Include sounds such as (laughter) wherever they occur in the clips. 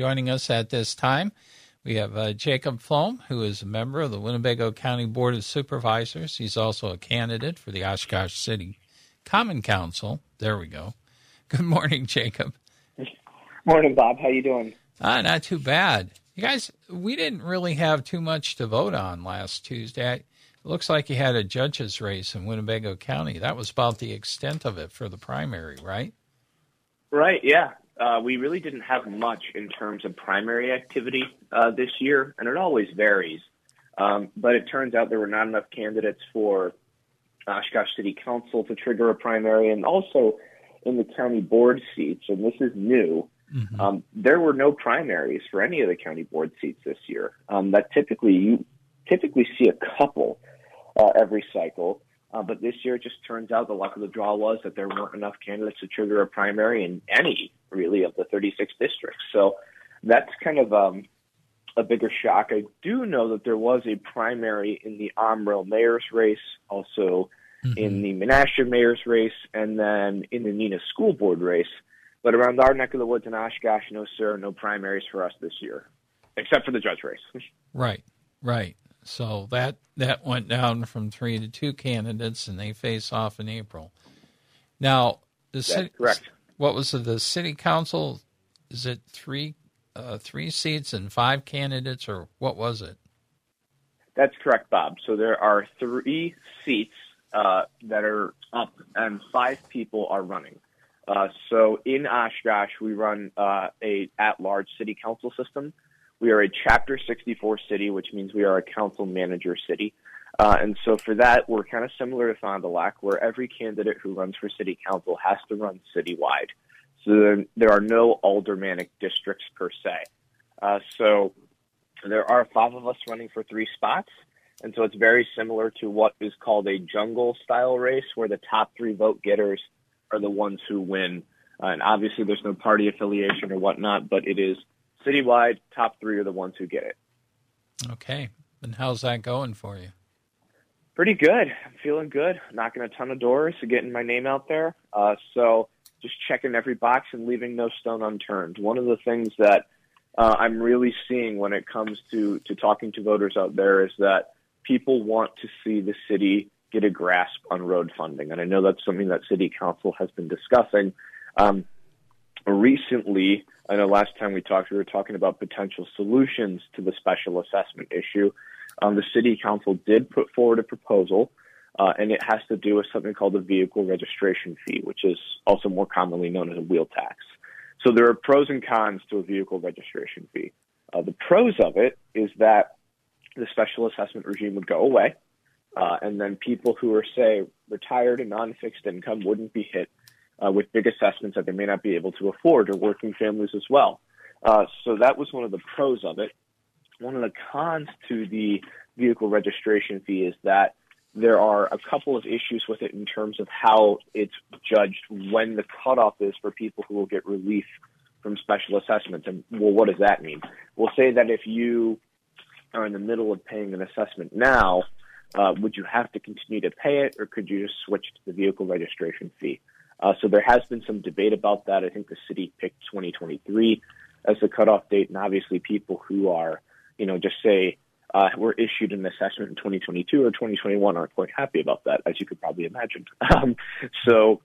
joining us at this time. We have uh, Jacob Floam, who is a member of the Winnebago County Board of Supervisors. He's also a candidate for the Oshkosh City Common Council. There we go. Good morning, Jacob. Morning, Bob. How you doing? Ah, not too bad. You guys, we didn't really have too much to vote on last Tuesday. It looks like you had a judge's race in Winnebago County. That was about the extent of it for the primary, right? Right. Yeah. Uh, we really didn't have much in terms of primary activity uh, this year, and it always varies. Um, but it turns out there were not enough candidates for Oshkosh City Council to trigger a primary, and also in the county board seats, and this is new. Mm-hmm. Um, there were no primaries for any of the county board seats this year. Um, that typically you typically see a couple uh, every cycle, uh, but this year it just turns out the luck of the draw was that there weren't enough candidates to trigger a primary in any really of the 36 districts. So that's kind of um, a bigger shock. I do know that there was a primary in the Omro mayor's race, also mm-hmm. in the Menasha mayor's race, and then in the Neenah school board race. But around our neck of the woods in Oshkosh, no sir, no primaries for us this year, except for the judge race. right, right. So that that went down from three to two candidates, and they face off in April. Now, the city, correct. What was it, the city council? Is it three uh, three seats and five candidates, or what was it? That's correct, Bob. So there are three seats uh, that are up, and five people are running. Uh, so in Oshkosh, we run uh, a at-large city council system. We are a Chapter 64 city, which means we are a council manager city. Uh, and so for that, we're kind of similar to Fond du Lac, where every candidate who runs for city council has to run citywide. So there, there are no aldermanic districts per se. Uh, so there are five of us running for three spots. And so it's very similar to what is called a jungle style race, where the top three vote getters are the ones who win. Uh, and obviously, there's no party affiliation or whatnot, but it is citywide. Top three are the ones who get it. Okay. And how's that going for you? Pretty good. I'm feeling good. Knocking a ton of doors, getting my name out there. Uh, so just checking every box and leaving no stone unturned. One of the things that uh, I'm really seeing when it comes to, to talking to voters out there is that people want to see the city get a grasp on road funding. And I know that's something that City Council has been discussing. Um, recently, I know last time we talked, we were talking about potential solutions to the special assessment issue. Um, the City Council did put forward a proposal, uh, and it has to do with something called the vehicle registration fee, which is also more commonly known as a wheel tax. So there are pros and cons to a vehicle registration fee. Uh, the pros of it is that the special assessment regime would go away. Uh, and then people who are, say, retired and non fixed income wouldn't be hit uh, with big assessments that they may not be able to afford, or working families as well. Uh, so that was one of the pros of it. One of the cons to the vehicle registration fee is that there are a couple of issues with it in terms of how it's judged when the cutoff is for people who will get relief from special assessments. And well, what does that mean? We'll say that if you are in the middle of paying an assessment now, uh, would you have to continue to pay it, or could you just switch to the vehicle registration fee? Uh, so there has been some debate about that. I think the city picked 2023 as the cutoff date, and obviously people who are, you know, just say uh, were issued an assessment in 2022 or 2021 aren't quite happy about that, as you could probably imagine. (laughs) Um, so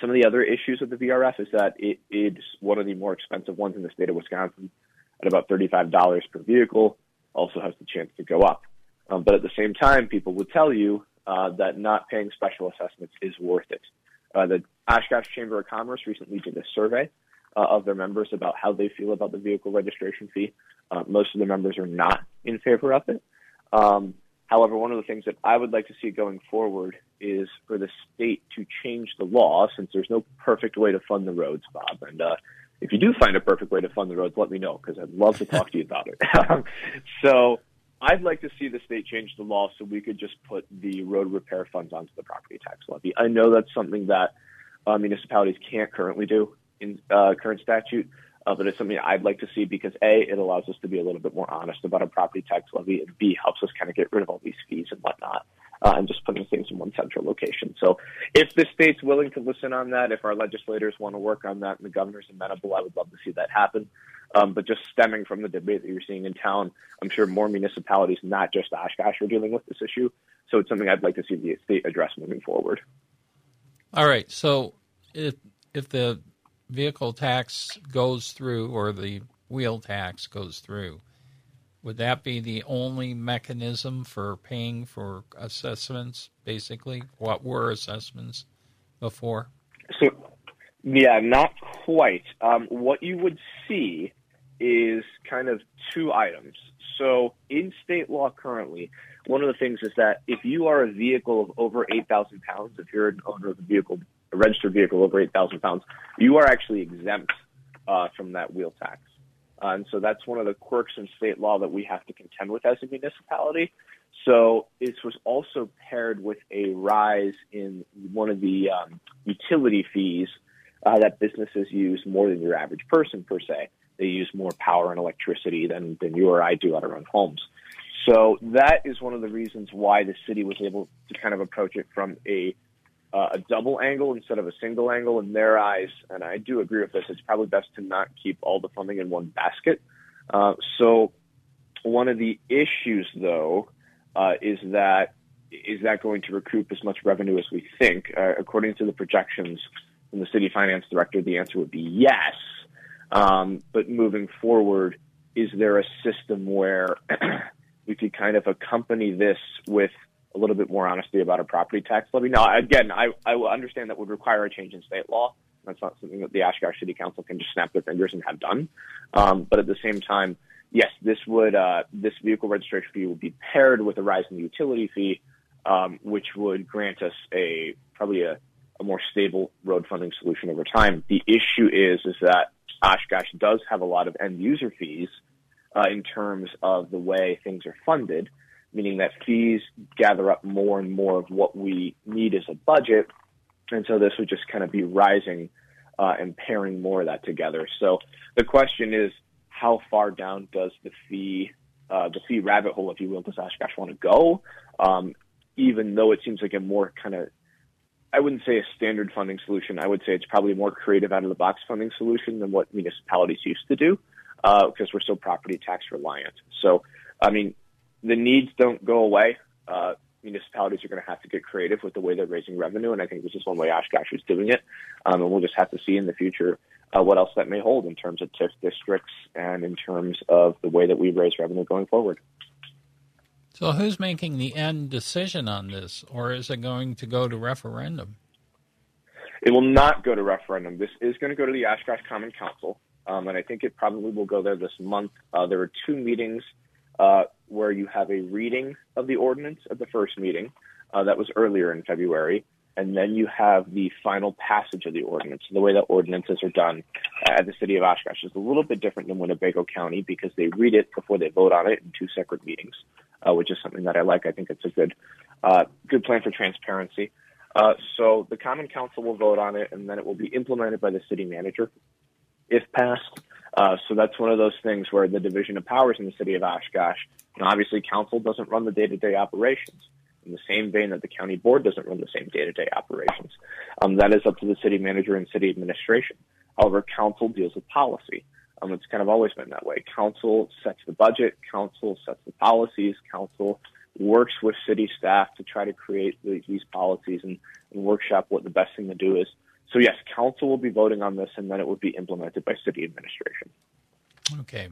some of the other issues with the VRF is that it is one of the more expensive ones in the state of Wisconsin at about $35 per vehicle. Also has the chance to go up. Um, but at the same time, people would tell you uh, that not paying special assessments is worth it. Uh, the Oshkosh Chamber of Commerce recently did a survey uh, of their members about how they feel about the vehicle registration fee. Uh, most of the members are not in favor of it. Um, however, one of the things that I would like to see going forward is for the state to change the law, since there's no perfect way to fund the roads, Bob. And uh, if you do find a perfect way to fund the roads, let me know because I'd love to talk to you about it. (laughs) so I'd like to see the state change the law so we could just put the road repair funds onto the property tax levy. I know that's something that uh, municipalities can't currently do in uh, current statute, uh, but it's something I'd like to see because A, it allows us to be a little bit more honest about our property tax levy, and B, helps us kind of get rid of all these fees and whatnot. Uh, and just putting things in one central location. So, if the state's willing to listen on that, if our legislators want to work on that, and the governor's amenable, I would love to see that happen. Um, but just stemming from the debate that you're seeing in town, I'm sure more municipalities, not just Oshkosh, are dealing with this issue. So it's something I'd like to see the state address moving forward. All right. So if if the vehicle tax goes through or the wheel tax goes through, would that be the only mechanism for paying for assessments? Basically, what were assessments before? So, yeah, not quite. Um, what you would see is kind of two items. So, in state law currently, one of the things is that if you are a vehicle of over 8,000 pounds, if you're an owner of a vehicle, a registered vehicle over 8,000 pounds, you are actually exempt uh, from that wheel tax. Uh, and so that's one of the quirks in state law that we have to contend with as a municipality. So this was also paired with a rise in one of the um, utility fees uh, that businesses use more than your average person per se. They use more power and electricity than, than you or I do at our own homes. So that is one of the reasons why the city was able to kind of approach it from a uh, a double angle instead of a single angle in their eyes. And I do agree with this. It's probably best to not keep all the funding in one basket. Uh, so one of the issues, though, uh, is that is that going to recoup as much revenue as we think? Uh, according to the projections from the city finance director, the answer would be yes. Um, but moving forward, is there a system where (clears throat) we could kind of accompany this with a little bit more honesty about a property tax levy. Now, again, I, I understand that would require a change in state law. That's not something that the Oshkosh City Council can just snap their fingers and have done. Um, but at the same time, yes, this would uh, this vehicle registration fee would be paired with a rise in the utility fee, um, which would grant us a probably a, a more stable road funding solution over time. The issue is is that Oshkosh does have a lot of end user fees uh, in terms of the way things are funded meaning that fees gather up more and more of what we need as a budget. And so this would just kind of be rising uh, and pairing more of that together. So the question is, how far down does the fee, uh, the fee rabbit hole, if you will, does Oshkosh want to go? Um, even though it seems like a more kind of, I wouldn't say a standard funding solution. I would say it's probably more creative out of the box funding solution than what municipalities used to do, uh, because we're so property tax reliant. So, I mean, the needs don't go away. Uh, municipalities are going to have to get creative with the way they're raising revenue, and I think this is one way Oshkosh is doing it. Um, and we'll just have to see in the future uh, what else that may hold in terms of TIF districts and in terms of the way that we raise revenue going forward. So, who's making the end decision on this, or is it going to go to referendum? It will not go to referendum. This is going to go to the Oshkosh Common Council, um, and I think it probably will go there this month. Uh, there are two meetings uh, where you have a reading of the ordinance at the first meeting. Uh, that was earlier in February. And then you have the final passage of the ordinance. The way that ordinances are done at the city of Oshkosh is a little bit different than Winnebago County because they read it before they vote on it in two separate meetings, uh, which is something that I like. I think it's a good, uh, good plan for transparency. Uh, so the Common Council will vote on it, and then it will be implemented by the city manager if passed. Uh, so that's one of those things where the division of powers in the city of Oshkosh, and obviously council doesn't run the day-to-day operations in the same vein that the county board doesn't run the same day-to-day operations. Um, that is up to the city manager and city administration. However, council deals with policy. Um, it's kind of always been that way. Council sets the budget, council sets the policies, council works with city staff to try to create the, these policies and, and workshop what the best thing to do is so yes, council will be voting on this, and then it will be implemented by city administration. Okay.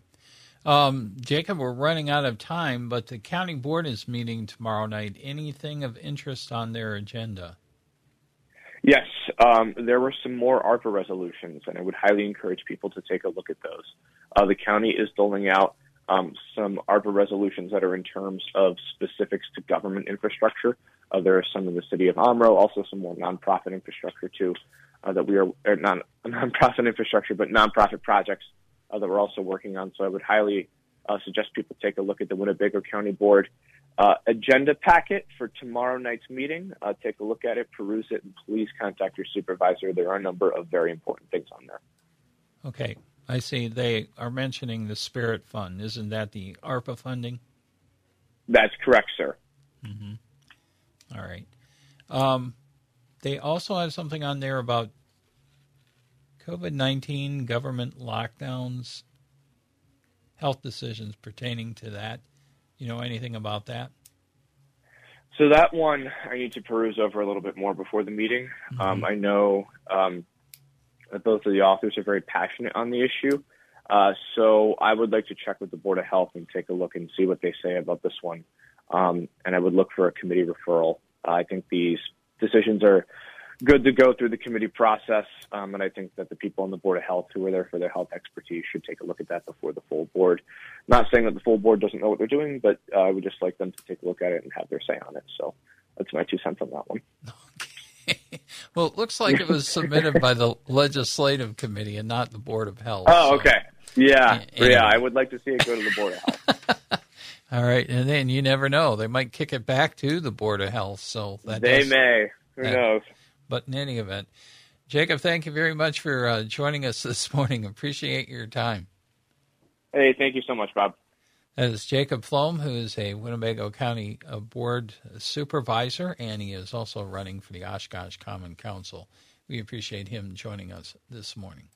Um, Jacob, we're running out of time, but the county board is meeting tomorrow night. Anything of interest on their agenda? Yes, um, there were some more ARPA resolutions, and I would highly encourage people to take a look at those. Uh, the county is doling out um, some ARPA resolutions that are in terms of specifics to government infrastructure. Uh, there are some in the city of Omro, also some more nonprofit infrastructure too uh, that we are er, non (laughs) nonprofit infrastructure, but nonprofit projects uh, that we're also working on. So I would highly uh, suggest people take a look at the Winnebago County Board uh, agenda packet for tomorrow night's meeting. Uh, take a look at it, peruse it, and please contact your supervisor. There are a number of very important things on there. Okay, I see. They are mentioning the Spirit Fund. Isn't that the ARPA funding? That's correct, sir. Mm-hmm. All right. Um, they also have something on there about COVID 19 government lockdowns health decisions pertaining to that. You know anything about that? So that one I need to peruse over a little bit more before the meeting. Mm-hmm. Um, I know um, that both of the authors are very passionate on the issue. Uh, so I would like to check with the Board of Health and take a look and see what they say about this one. Um, and I would look for a committee referral. Uh, I think these decisions are good to go through the committee process. Um, and I think that the people on the Board of Health who are there for their health expertise should take a look at that before the full board. Not saying that the full board doesn't know what they're doing, but uh, I would just like them to take a look at it and have their say on it. So that's my two cents on that one. Okay. (laughs) well, it looks like it was submitted by the legislative committee and not the Board of Health. Oh, so. okay. Yeah, anyway. yeah. I would like to see it go to the Board of Health. (laughs) All right, and then you never know; they might kick it back to the Board of Health. So that they does, may. Who that, knows? But in any event, Jacob, thank you very much for uh, joining us (laughs) this morning. Appreciate your time. Hey, thank you so much, Bob. That is Jacob Floam, who is a Winnebago County uh, Board Supervisor, and he is also running for the Oshkosh Common Council. We appreciate him joining us this morning.